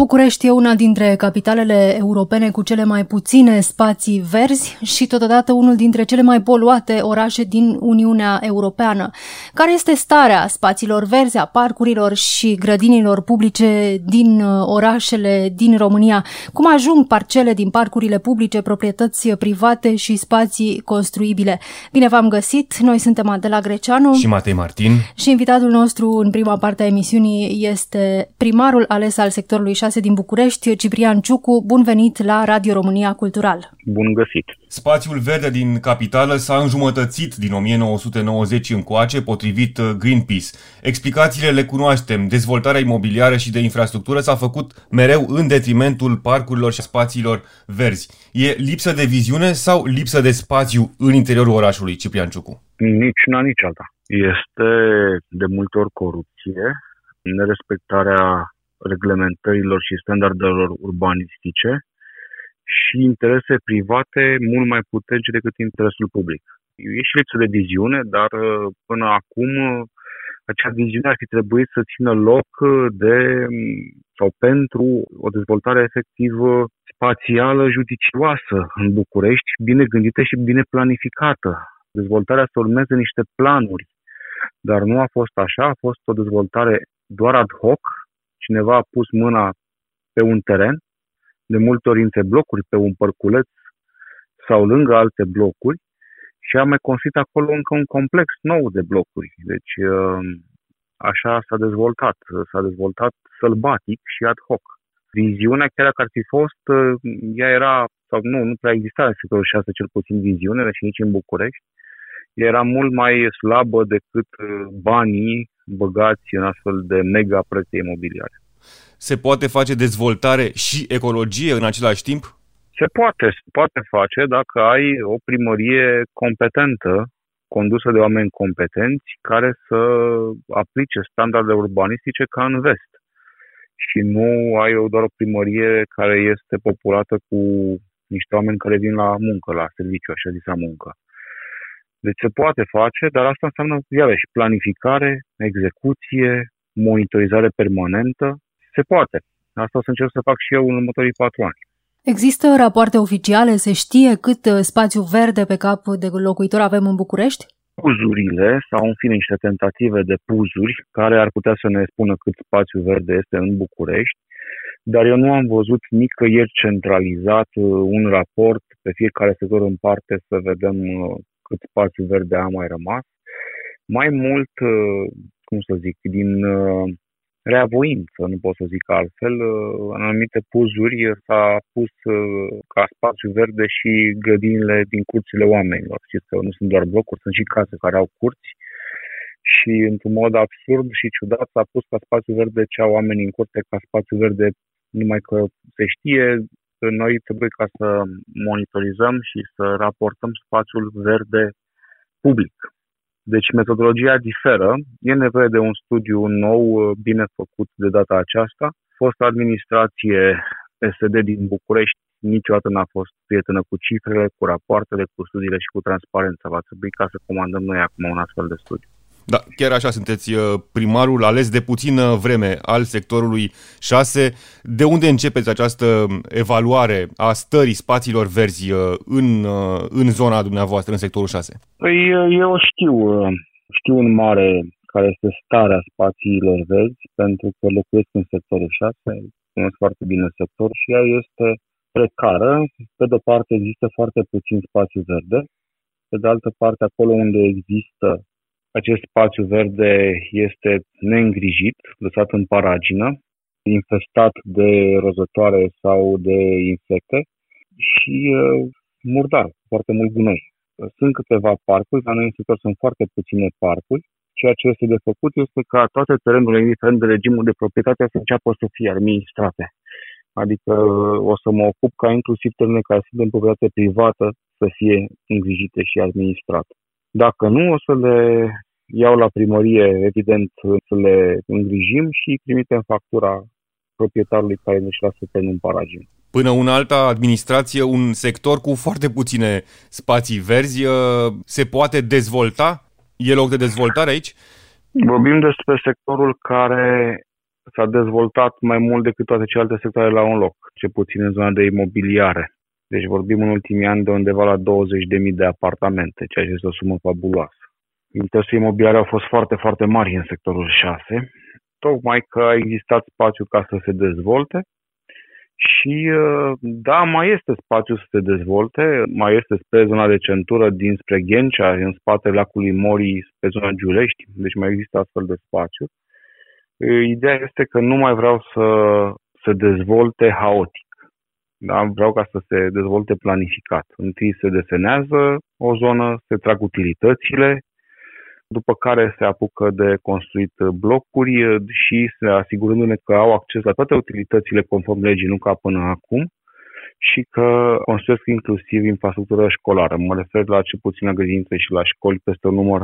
București e una dintre capitalele europene cu cele mai puține spații verzi și totodată unul dintre cele mai poluate orașe din Uniunea Europeană. Care este starea spațiilor verzi, a parcurilor și grădinilor publice din uh, orașele din România? Cum ajung parcele din parcurile publice, proprietăți private și spații construibile? Bine v-am găsit! Noi suntem Adela Greceanu și Matei Martin și invitatul nostru în prima parte a emisiunii este primarul ales al sectorului 6 6 din București, Ciprian Ciucu. Bun venit la Radio România Cultural. Bun găsit. Spațiul verde din capitală s-a înjumătățit din 1990 încoace, potrivit uh, Greenpeace. Explicațiile le cunoaștem. Dezvoltarea imobiliară și de infrastructură s-a făcut mereu în detrimentul parcurilor și spațiilor verzi. E lipsă de viziune sau lipsă de spațiu în interiorul orașului, Ciprian Ciucu? Nici una, nici alta. Este de multe ori corupție, nerespectarea reglementărilor și standardelor urbanistice și interese private mult mai puternice decât interesul public. E și lipsă de viziune, dar uh, până acum uh, acea viziune ar fi trebuit să țină loc de sau pentru o dezvoltare efectivă spațială judicioasă în București, bine gândită și bine planificată. Dezvoltarea să urmeze niște planuri, dar nu a fost așa, a fost o dezvoltare doar ad hoc, cineva a pus mâna pe un teren, de multe ori între blocuri, pe un părculeț sau lângă alte blocuri și a mai construit acolo încă un complex nou de blocuri. Deci uh, așa s-a dezvoltat. S-a dezvoltat sălbatic și ad hoc. Viziunea, chiar dacă ar fi fost, uh, ea era, sau nu, nu prea exista în sectorul 6 cel puțin viziune, și nici în București, era mult mai slabă decât uh, banii băgați în astfel de mega prețe imobiliare. Se poate face dezvoltare și ecologie în același timp? Se poate, se poate face dacă ai o primărie competentă, condusă de oameni competenți, care să aplice standarde urbanistice ca în vest. Și nu ai doar o primărie care este populată cu niște oameni care vin la muncă, la serviciu, așa zisa muncă. Deci se poate face, dar asta înseamnă, iarăși, planificare, execuție, monitorizare permanentă. Se poate. Asta o să încerc să fac și eu în următorii patru ani. Există rapoarte oficiale? Se știe cât uh, spațiu verde pe cap de locuitor avem în București? Puzurile sau în fine niște tentative de puzuri care ar putea să ne spună cât spațiu verde este în București, dar eu nu am văzut nicăieri centralizat uh, un raport pe fiecare sector în parte să vedem uh, cât spațiu verde a mai rămas. Mai mult, uh, cum să zic, din uh, reavoință, nu pot să zic altfel, uh, în anumite puzuri s-a pus ca spațiu verde și grădinile din curțile oamenilor. Știți că nu sunt doar blocuri, sunt și case care au curți și într-un mod absurd și ciudat s-a pus ca spațiu verde ce au oamenii în curte ca spațiu verde numai că se știe, noi trebuie ca să monitorizăm și să raportăm spațiul verde public. Deci metodologia diferă, e nevoie de un studiu nou, bine făcut de data aceasta. Fost administrație PSD din București niciodată n-a fost prietenă cu cifrele, cu rapoartele, cu studiile și cu transparența. Va trebui ca să comandăm noi acum un astfel de studiu. Da, chiar așa sunteți uh, primarul ales de puțină vreme al sectorului 6. De unde începeți această evaluare a stării spațiilor verzi uh, în, uh, în zona dumneavoastră, în sectorul 6? Păi eu știu, știu în mare care este starea spațiilor verzi, pentru că locuiesc în sectorul 6, cunosc foarte bine sectorul și ea este precară. Pe de o parte există foarte puțin spațiu verde, pe de altă parte acolo unde există acest spațiu verde este neîngrijit, lăsat în paragină, infestat de rozătoare sau de insecte și uh, murdar, foarte mult gunoi. Sunt câteva parcuri, dar noi în sector sunt foarte puține parcuri. Ceea ce este de făcut este ca toate terenurile, indiferent de regimul de proprietate, să înceapă să fie administrate. Adică uh, o să mă ocup ca inclusiv terenurile care sunt în proprietate privată să fie îngrijite și administrate. Dacă nu, o să le iau la primărie, evident, să le îngrijim și trimitem factura proprietarului care nu-și lasă pe în paragin. până una alta administrație, un sector cu foarte puține spații verzi, uh, se poate dezvolta? E loc de dezvoltare aici? Vorbim despre sectorul care s-a dezvoltat mai mult decât toate celelalte sectoare la un loc, ce puțin în zona de imobiliare. Deci vorbim în ultimii ani de undeva la 20.000 de apartamente, ceea ce este o sumă fabuloasă. Interesele imobiliare au fost foarte, foarte mari în sectorul 6, tocmai că a existat spațiu ca să se dezvolte și uh, da, mai este spațiu să se dezvolte, mai este spre zona de centură dinspre Ghencea, în spatele lacului Morii, spre zona Giulești, deci mai există astfel de spațiu. Ideea este că nu mai vreau să se dezvolte haotic. Da? Vreau ca să se dezvolte planificat. Întâi se desenează o zonă, se trag utilitățile, după care se apucă de construit blocuri și se asigurându-ne că au acces la toate utilitățile conform legii, nu ca până acum, și că construiesc inclusiv infrastructură școlară. Mă refer la ce puțin la grădinițe și la școli peste un număr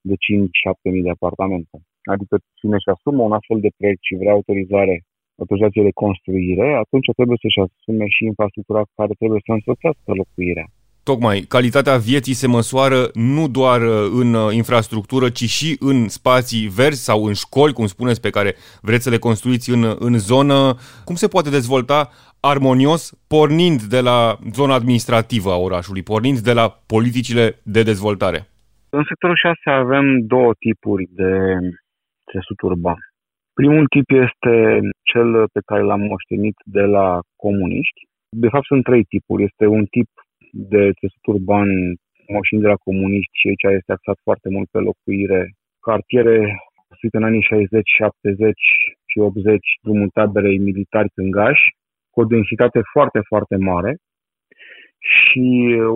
de 5-7 mii de apartamente. Adică cine și asumă un astfel de proiect și vrea autorizare autorizație de construire, atunci trebuie să-și asume și infrastructura care trebuie să însoțească locuirea. Tocmai, calitatea vieții se măsoară nu doar uh, în uh, infrastructură, ci și în spații verzi sau în școli, cum spuneți, pe care vreți să le construiți în, în zonă. Cum se poate dezvolta armonios, pornind de la zona administrativă a orașului, pornind de la politicile de dezvoltare? În sectorul 6 avem două tipuri de țesut urban. Primul tip este cel pe care l-am moștenit de la comuniști. De fapt sunt trei tipuri. Este un tip de țesut urban moștenit de la comuniști și aici este axat foarte mult pe locuire. Cartiere construite în anii 60, 70 și 80, drumul taberei militari cângași, cu o densitate foarte, foarte mare, și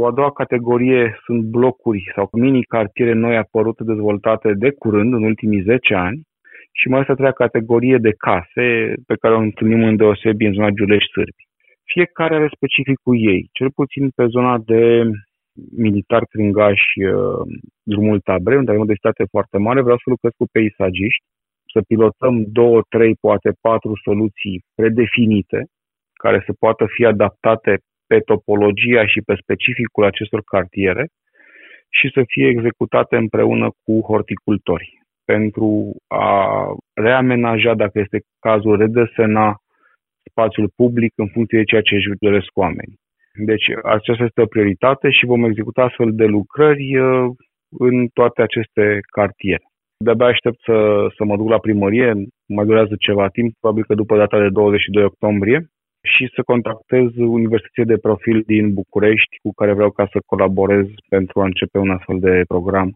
o a doua categorie sunt blocuri sau mini-cartiere noi apărute, dezvoltate de curând, în ultimii 10 ani. Și mai este a treia categorie de case pe care o întâlnim în deosebi în zona Giulești-Sârbi. Fiecare are specificul ei, cel puțin pe zona de militar crângași uh, drumul Tabre, unde avem o densitate foarte mare, vreau să lucrez cu peisagiști, să pilotăm două, trei, poate patru soluții predefinite, care să poată fi adaptate pe topologia și pe specificul acestor cartiere și să fie executate împreună cu horticultori pentru a reamenaja, dacă este cazul, redesena spațiul public în funcție de ceea ce își doresc oamenii. Deci aceasta este o prioritate și vom executa astfel de lucrări uh, în toate aceste cartiere. De-abia aștept să, să mă duc la primărie, mai durează ceva timp, probabil că după data de 22 octombrie, și să contactez universitățile de profil din București cu care vreau ca să colaborez pentru a începe un astfel de program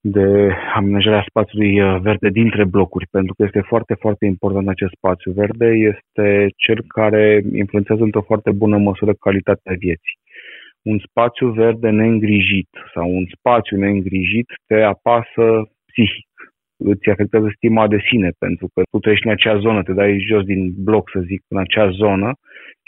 de amenajarea spațiului uh, verde dintre blocuri, pentru că este foarte, foarte important acest spațiu verde, este cel care influențează într-o foarte bună măsură calitatea vieții. Un spațiu verde neîngrijit sau un spațiu neîngrijit te apasă psihic, îți afectează stima de sine, pentru că tu treci în acea zonă, te dai jos din bloc, să zic, în acea zonă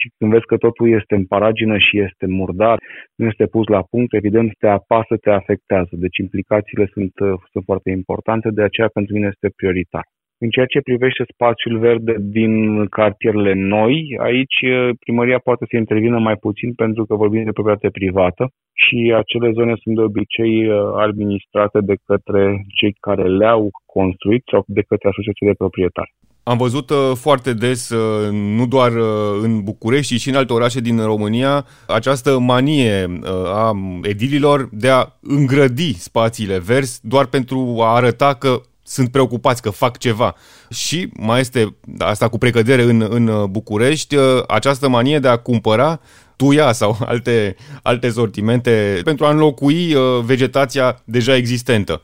și când vezi că totul este în paragină și este murdar, nu este pus la punct, evident te apasă, te afectează. Deci implicațiile sunt, uh, sunt foarte importante, de aceea pentru mine este prioritar. În ceea ce privește spațiul verde din cartierele noi, aici uh, primăria poate să intervină mai puțin pentru că vorbim de proprietate privată și acele zone sunt de obicei uh, administrate de către cei care le-au construit sau de către asociații de proprietari. Am văzut uh, foarte des, uh, nu doar uh, în București, ci și în alte orașe din România, această manie a edililor de a îngrădi spațiile verzi doar pentru a arăta că sunt preocupați că fac ceva. Și mai este asta cu precădere în, în București, această manie de a cumpăra tuia sau alte, alte sortimente pentru a înlocui vegetația deja existentă.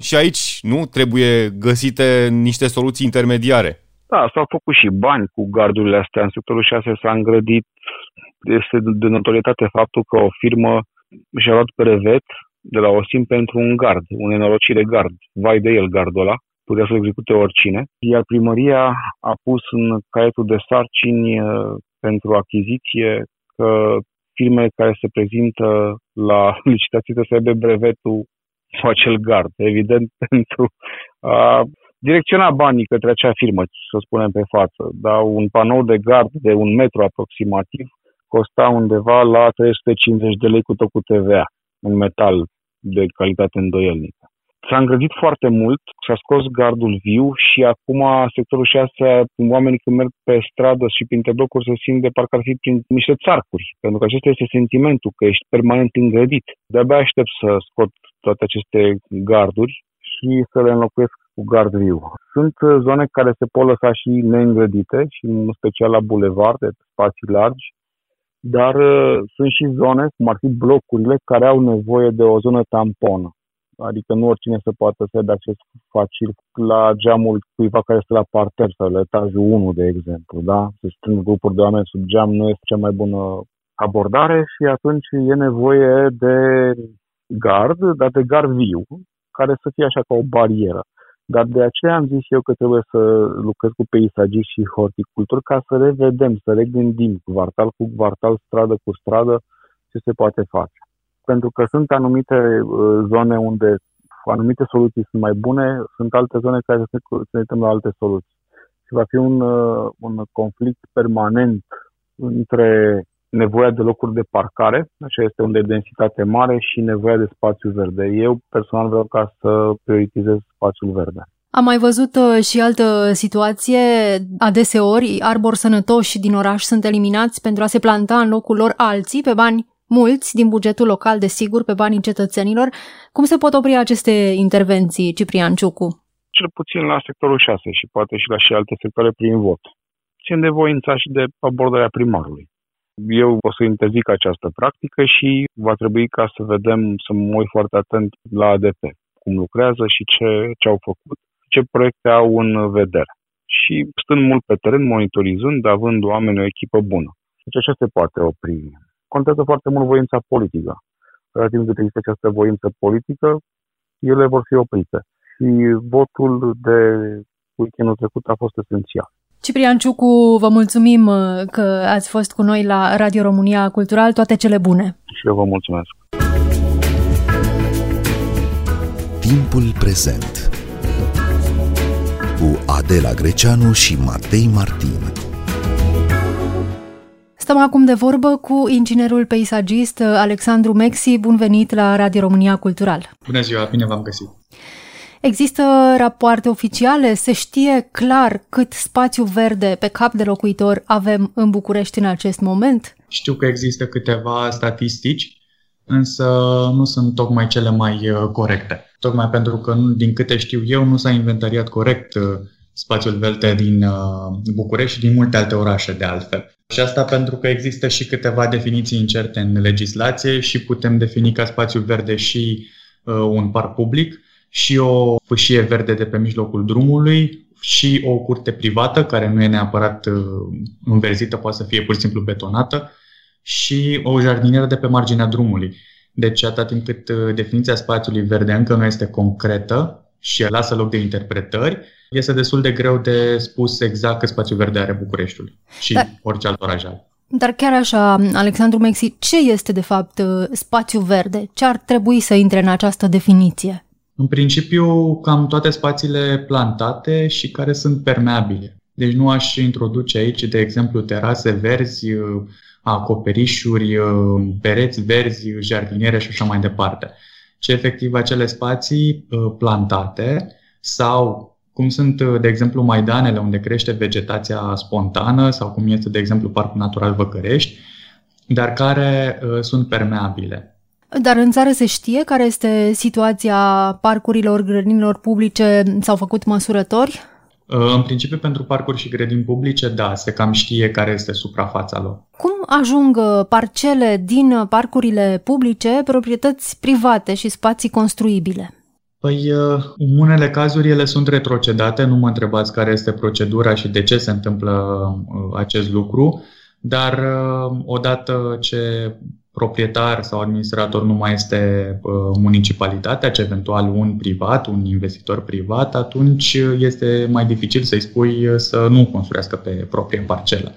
Și aici nu trebuie găsite niște soluții intermediare. Da, s-au făcut și bani cu gardurile astea. În sectorul 6 s-a îngrădit. Este de notorietate faptul că o firmă și-a luat brevet de la OSIM pentru un gard, un nenorocire gard. Vai de el gardul ăla, putea să execute oricine. Iar primăria a pus în caietul de sarcini uh, pentru achiziție că firmele care se prezintă la licitație trebuie să aibă brevetul cu acel gard. Evident, pentru a direcționa banii către acea firmă, să spunem pe față. Da, un panou de gard de un metru aproximativ costa undeva la 350 de lei cu tot cu TVA, un metal de calitate îndoielnică. S-a îngrădit foarte mult, s-a scos gardul viu și acum sectorul 6, oamenii când merg pe stradă și printre blocuri se simt de parcă ar fi prin niște țarcuri, pentru că acesta este sentimentul, că ești permanent îngrădit. De-abia aștept să scot toate aceste garduri și să le înlocuiesc cu gard viu. Sunt zone care se pot lăsa și neîngrădite și în special la bulevarde, spații largi, dar uh, sunt și zone, cum ar fi blocurile, care au nevoie de o zonă tamponă. Adică nu oricine se poate să aibă acces facil la geamul cuiva care este la parter sau la etajul 1, de exemplu. Da? Se strâng grupuri de oameni sub geam, nu este cea mai bună abordare și atunci e nevoie de gard, dar de gard viu, care să fie așa ca o barieră. Dar de aceea am zis eu că trebuie să lucrez cu peisagiști și horticultori ca să revedem, să regândim quartal cu quartal, stradă cu stradă ce se poate face pentru că sunt anumite uh, zone unde anumite soluții sunt mai bune, sunt alte zone care se, se uităm la alte soluții. Și va fi un, uh, un conflict permanent între nevoia de locuri de parcare, așa este unde e densitate mare, și nevoia de spațiu verde. Eu personal vreau ca să prioritizez spațiul verde. Am mai văzut uh, și altă situație. Adeseori, arbori sănătoși din oraș sunt eliminați pentru a se planta în locul lor alții pe bani mulți din bugetul local, desigur, pe banii cetățenilor. Cum se pot opri aceste intervenții, Ciprian Ciucu? Cel puțin la sectorul 6 și poate și la și alte sectoare prin vot. Țin de voința și de abordarea primarului. Eu o să interzic această practică și va trebui ca să vedem, să mă uit foarte atent la ADP, cum lucrează și ce, ce au făcut, ce proiecte au în vedere. Și stând mult pe teren, monitorizând, având oameni o echipă bună. Deci așa se poate opri contează foarte mult voința politică. Atât timp cât există această voință politică, ele vor fi oprite. Și votul de weekendul trecut a fost esențial. Ciprian Ciucu, vă mulțumim uh, că ați fost cu noi la Radio România Cultural. Toate cele bune! Și eu vă mulțumesc! Timpul prezent cu Adela Greceanu și Matei Martin. Stăm acum de vorbă cu inginerul peisagist Alexandru Mexi. Bun venit la Radio România Cultural. Bună ziua, bine v-am găsit. Există rapoarte oficiale? Se știe clar cât spațiu verde pe cap de locuitor avem în București în acest moment? Știu că există câteva statistici, însă nu sunt tocmai cele mai uh, corecte. Tocmai pentru că, din câte știu eu, nu s-a inventariat corect uh, spațiul verde din uh, București și din multe alte orașe de altfel. Și asta pentru că există și câteva definiții incerte în legislație și putem defini ca spațiu verde și uh, un parc public și o fâșie verde de pe mijlocul drumului și o curte privată care nu e neapărat uh, înverzită, poate să fie pur și simplu betonată și o jardinieră de pe marginea drumului. Deci, atât timp cât uh, definiția spațiului verde încă nu este concretă și lasă loc de interpretări, este destul de greu de spus exact cât spațiu verde are Bucureștiul și Dar... orice alt oraș are. Dar chiar așa, Alexandru Mexi, ce este de fapt spațiu verde? Ce ar trebui să intre în această definiție? În principiu, cam toate spațiile plantate și care sunt permeabile. Deci nu aș introduce aici, de exemplu, terase verzi, acoperișuri, pereți verzi, jardiniere și așa mai departe. Ce efectiv acele spații plantate sau cum sunt, uh, de exemplu, maidanele unde crește vegetația spontană sau cum este, de exemplu, Parcul Natural Văcărești, dar care uh, sunt permeabile. Dar în țară se știe care este situația parcurilor, grădinilor publice? S-au făcut măsurători? Uh, în principiu, pentru parcuri și grădini publice, da, se cam știe care este suprafața lor. Cum ajung parcele din parcurile publice, proprietăți private și spații construibile? Păi, uh, în unele cazuri ele sunt retrocedate, nu mă întrebați care este procedura și de ce se întâmplă uh, acest lucru, dar uh, odată ce proprietar sau administrator nu mai este municipalitatea, ci eventual un privat, un investitor privat, atunci este mai dificil să-i spui să nu construiască pe proprie parcelă.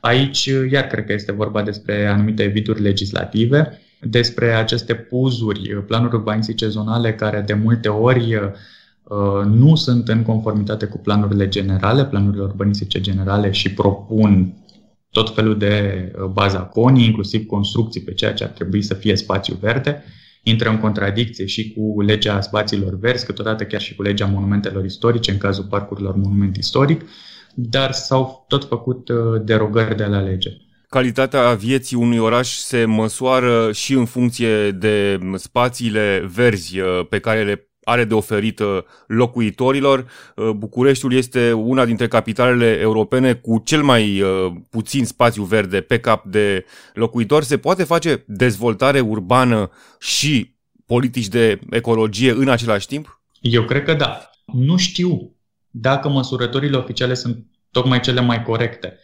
Aici, iar cred că este vorba despre anumite viduri legislative, despre aceste puzuri, planuri urbanistice zonale care de multe ori uh, nu sunt în conformitate cu planurile generale, planurile urbanistice generale și propun tot felul de bazaconii, inclusiv construcții pe ceea ce ar trebui să fie spațiu verde, intră în contradicție și cu legea spațiilor verzi, câteodată chiar și cu legea monumentelor istorice, în cazul parcurilor monument istoric, dar s-au tot făcut derogări de la lege. Calitatea vieții unui oraș se măsoară și în funcție de spațiile verzi uh, pe care le are de oferit uh, locuitorilor. Uh, Bucureștiul este una dintre capitalele europene cu cel mai puțin spațiu verde pe cap de locuitor. Se poate face dezvoltare urbană și politici de ecologie în același timp? Eu cred că da. Nu știu dacă măsurătorile oficiale sunt tocmai cele mai corecte.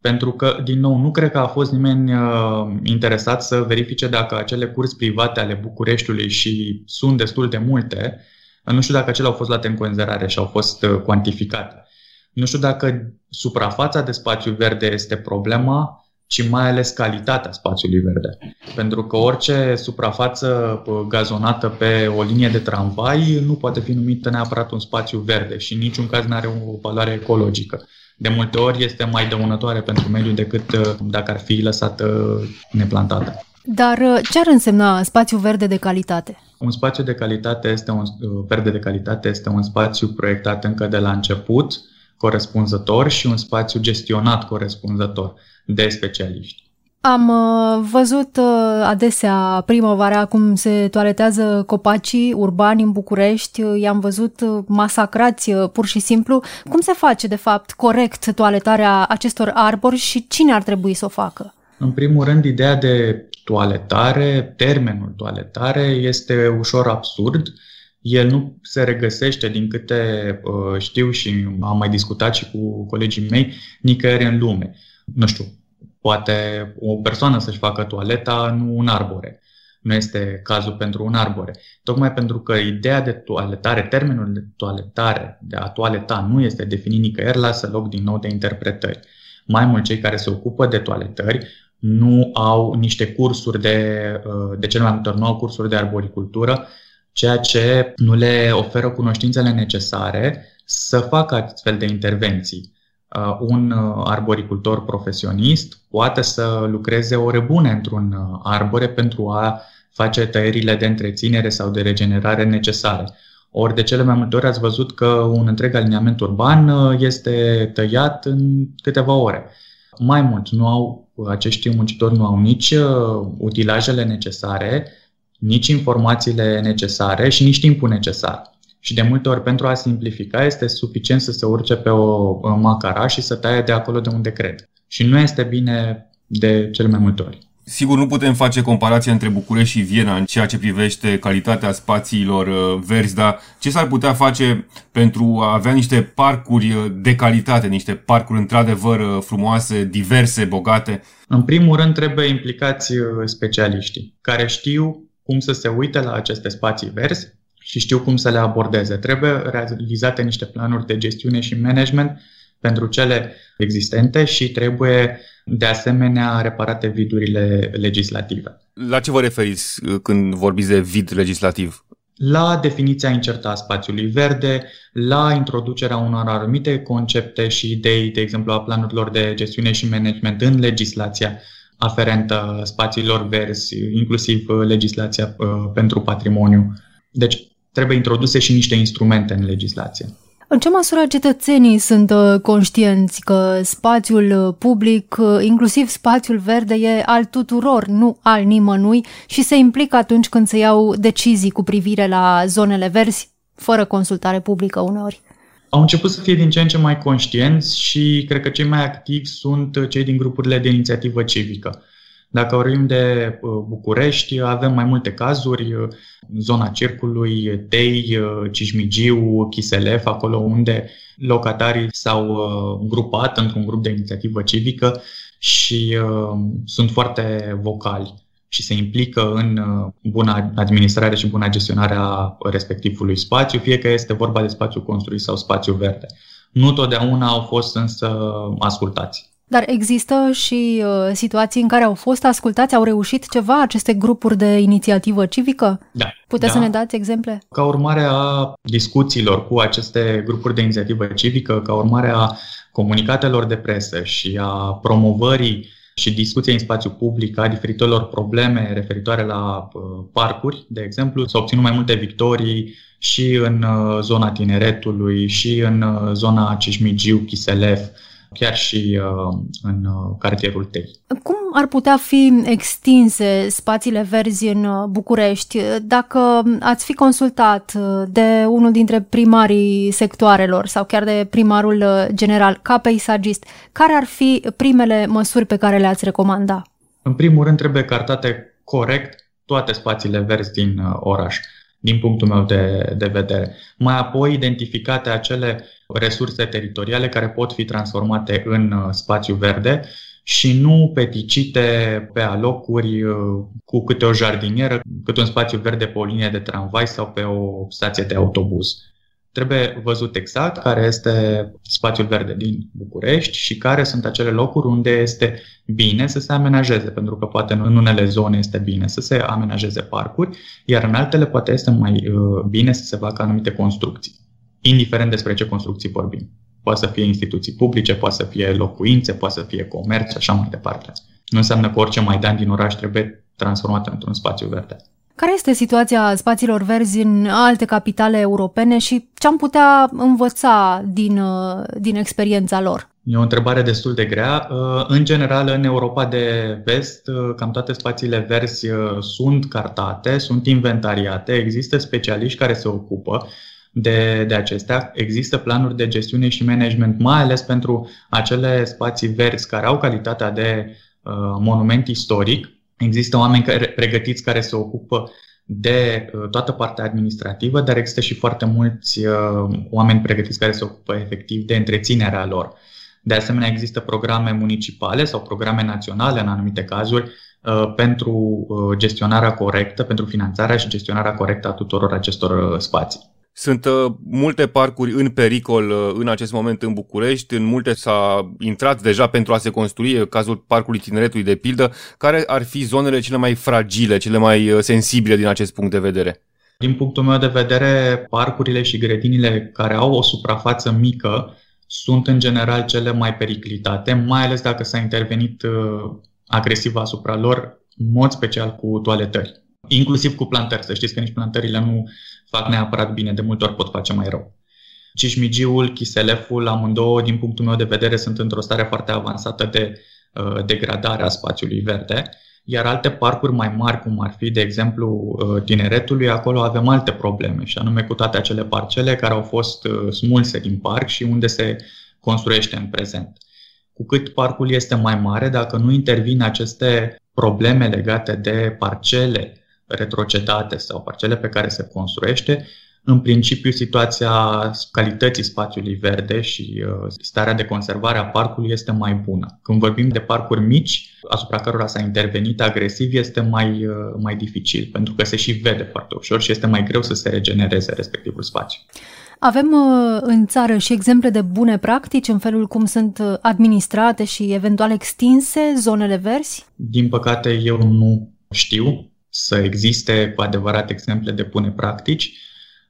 Pentru că, din nou, nu cred că a fost nimeni uh, interesat să verifice dacă acele curți private ale Bucureștiului și sunt destul de multe, nu știu dacă acele au fost luate în considerare și au fost uh, cuantificate. Nu știu dacă suprafața de spațiu verde este problema, ci mai ales calitatea spațiului verde. Pentru că orice suprafață uh, gazonată pe o linie de tramvai nu poate fi numită neapărat un spațiu verde și în niciun caz nu are o valoare ecologică de multe ori este mai dăunătoare pentru mediu decât uh, dacă ar fi lăsată neplantată. Dar uh, ce ar însemna spațiu verde de calitate? Un spațiu de calitate este un uh, verde de calitate este un spațiu proiectat încă de la început, corespunzător și un spațiu gestionat corespunzător de specialiști. Am uh, văzut uh, adesea primăvara cum se toaletează copacii urbani în București, i-am văzut uh, masacrați pur și simplu. Cum se face, de fapt, corect toaletarea acestor arbori și cine ar trebui să o facă? În primul rând, ideea de toaletare, termenul toaletare, este ușor absurd. El nu se regăsește, din câte știu și am mai discutat și cu colegii mei, nicăieri în lume. Nu știu, Poate o persoană să-și facă toaleta, nu un arbore. Nu este cazul pentru un arbore. Tocmai pentru că ideea de toaletare, termenul de toaletare, de a toaleta, nu este definit nicăieri, lasă loc din nou de interpretări. Mai mult, cei care se ocupă de toaletări nu au niște cursuri de, uh, de cel mai multe ori, nu au cursuri de arboricultură, ceea ce nu le oferă cunoștințele necesare să facă astfel de intervenții. Uh, un uh, arboricultor profesionist poate să lucreze ore bune într-un uh, arbore pentru a face tăierile de întreținere sau de regenerare necesare. Ori de cele mai multe ori ați văzut că un întreg aliniament urban este tăiat în câteva ore. Mai mult, nu au, acești muncitori nu au nici utilajele necesare, nici informațiile necesare și nici timpul necesar. Și de multe ori, pentru a simplifica, este suficient să se urce pe o macara și să taie de acolo de unde cred. Și nu este bine de cele mai multe ori. Sigur, nu putem face comparația între București și Viena în ceea ce privește calitatea spațiilor uh, verzi, dar ce s-ar putea face pentru a avea niște parcuri uh, de calitate, niște parcuri într-adevăr uh, frumoase, diverse, bogate? În primul rând trebuie implicați specialiștii care știu cum să se uite la aceste spații verzi și știu cum să le abordeze. Trebuie realizate niște planuri de gestiune și management pentru cele existente și trebuie de asemenea reparate vidurile legislative. La ce vă referiți uh, când vorbiți de vid legislativ? La definiția incertă a spațiului verde, la introducerea unor anumite concepte și idei, de exemplu a planurilor de gestiune și management în legislația aferentă spațiilor verzi, inclusiv uh, legislația uh, pentru patrimoniu. Deci trebuie introduse și niște instrumente în legislație. În ce măsură cetățenii sunt uh, conștienți că spațiul uh, public, uh, inclusiv spațiul verde, e al tuturor, nu al nimănui și se implică atunci când se iau decizii cu privire la zonele verzi, fără consultare publică uneori? Au început să fie din ce în ce mai conștienți și cred că cei mai activi sunt cei din grupurile de inițiativă civică. Dacă vorbim de uh, București, avem mai multe cazuri, uh, zona Circului, Tei, uh, Cismigiu, Chiselef, acolo unde locatarii s-au grupat într-un grup de inițiativă civică și sunt foarte vocali și se implică în buna administrare și buna gestionare a respectivului spațiu, fie că este vorba de spațiu construit sau spațiu verde. Nu totdeauna au fost însă ascultați. Dar există și uh, situații în care au fost ascultați, au reușit ceva aceste grupuri de inițiativă civică? Da. Puteți da. să ne dați exemple? Ca urmare a discuțiilor cu aceste grupuri de inițiativă civică, ca urmare a comunicatelor de presă și a promovării și discuției în spațiu public a diferitelor probleme referitoare la uh, parcuri, de exemplu, s-au obținut mai multe victorii și în uh, zona tineretului, și în uh, zona Cismigiu, Chiselef, chiar și uh, în uh, cartierul Tei. Cum ar putea fi extinse spațiile verzi în uh, București dacă ați fi consultat de unul dintre primarii sectoarelor sau chiar de primarul general ca peisagist? Care ar fi primele măsuri pe care le-ați recomanda? În primul rând trebuie cartate corect toate spațiile verzi din oraș din punctul meu de, de vedere. Mai apoi identificate acele resurse teritoriale care pot fi transformate în uh, spațiu verde și nu peticite pe alocuri uh, cu câte o jardinieră, câte un spațiu verde pe o linie de tramvai sau pe o stație de autobuz. Trebuie văzut exact care este spațiul verde din București și care sunt acele locuri unde este bine să se amenajeze, pentru că poate în unele zone este bine să se amenajeze parcuri, iar în altele poate este mai uh, bine să se facă anumite construcții, indiferent despre ce construcții vorbim. Poate să fie instituții publice, poate să fie locuințe, poate să fie comerț și așa mai departe. Nu înseamnă că orice maidan din oraș trebuie transformat într-un spațiu verde. Care este situația spațiilor verzi în alte capitale europene și ce am putea învăța din, uh, din experiența lor? E o întrebare destul de grea. Uh, în general, în Europa de vest, uh, cam toate spațiile verzi sunt cartate, sunt inventariate, există specialiști care se ocupă de, de acestea. Există planuri de gestiune și management, mai ales pentru acele spații verzi care au calitatea de uh, monument istoric Există oameni care, pregătiți care se ocupă de uh, toată partea administrativă, dar există și foarte mulți uh, oameni pregătiți care se ocupă efectiv de întreținerea lor. De asemenea, există programe municipale sau programe naționale în anumite cazuri uh, pentru gestionarea corectă, pentru finanțarea și gestionarea corectă a tuturor acestor spații. Sunt uh, multe parcuri în pericol uh, în acest moment în București, în multe s-a intrat deja pentru a se construi, cazul Parcului Tineretului de pildă. Care ar fi zonele cele mai fragile, cele mai uh, sensibile din acest punct de vedere? Din punctul meu de vedere, parcurile și grădinile care au o suprafață mică sunt în general cele mai periclitate, mai ales dacă s-a intervenit agresiv asupra lor, în mod special cu toaletări. Inclusiv cu plantări. Să știți că nici plantările nu fac neapărat bine, de multe ori pot face mai rău. Cismigiul, Chiseleful, amândouă, din punctul meu de vedere, sunt într-o stare foarte avansată de uh, degradare a spațiului verde, iar alte parcuri mai mari, cum ar fi, de exemplu, uh, tineretului, acolo avem alte probleme, și anume cu toate acele parcele care au fost uh, smulse din parc și unde se construiește în prezent. Cu cât parcul este mai mare, dacă nu intervin aceste probleme legate de parcele retrocedate sau parcele pe care se construiește, în principiu situația calității spațiului verde și uh, starea de conservare a parcului este mai bună. Când vorbim de parcuri mici, asupra cărora s-a intervenit agresiv, este mai, uh, mai dificil, pentru că se și vede foarte ușor și este mai greu să se regenereze respectivul spațiu. Avem uh, în țară și exemple de bune practici în felul cum sunt administrate și eventual extinse zonele verzi? Din păcate eu nu știu să existe cu adevărat exemple de bune practici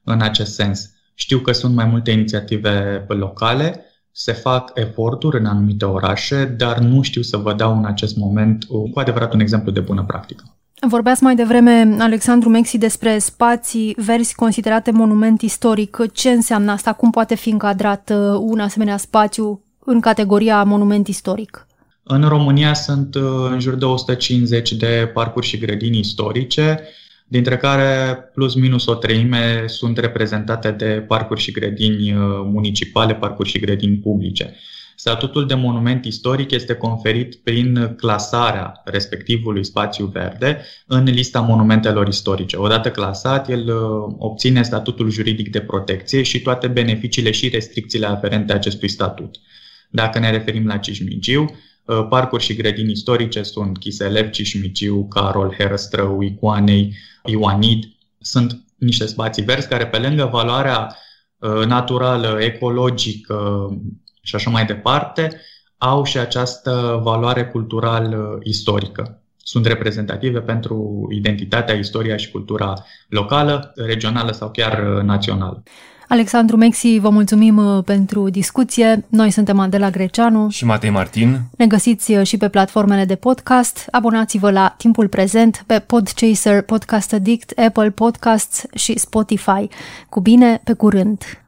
în acest sens. Știu că sunt mai multe inițiative locale, se fac eforturi în anumite orașe, dar nu știu să vă dau în acest moment cu adevărat un exemplu de bună practică. Vorbeați mai devreme, Alexandru Mexi, despre spații verzi considerate monument istoric. Ce înseamnă asta? Cum poate fi încadrat uh, un asemenea spațiu în categoria monument istoric? În România sunt uh, în jur de 150 de parcuri și grădini istorice, dintre care plus minus o treime sunt reprezentate de parcuri și grădini uh, municipale, parcuri și grădini publice. Statutul de monument istoric este conferit prin clasarea respectivului spațiu verde în lista monumentelor istorice. Odată clasat, el uh, obține statutul juridic de protecție și toate beneficiile și restricțiile aferente acestui statut. Dacă ne referim la Cismigiu, Uh, parcuri și grădini istorice sunt Chiselev, Cișmiciu, Carol, Herăstrău, Icoanei, Ioanid. Sunt niște spații verzi care, pe lângă valoarea uh, naturală, ecologică și așa mai departe, au și această valoare cultural-istorică. Sunt reprezentative pentru identitatea, istoria și cultura locală, regională sau chiar națională. Alexandru Mexi, vă mulțumim uh, pentru discuție. Noi suntem Adela Greceanu și Matei Martin. Ne găsiți uh, și pe platformele de podcast. Abonați-vă la Timpul Prezent pe Podchaser, Podcast Addict, Apple Podcasts și Spotify. Cu bine, pe curând!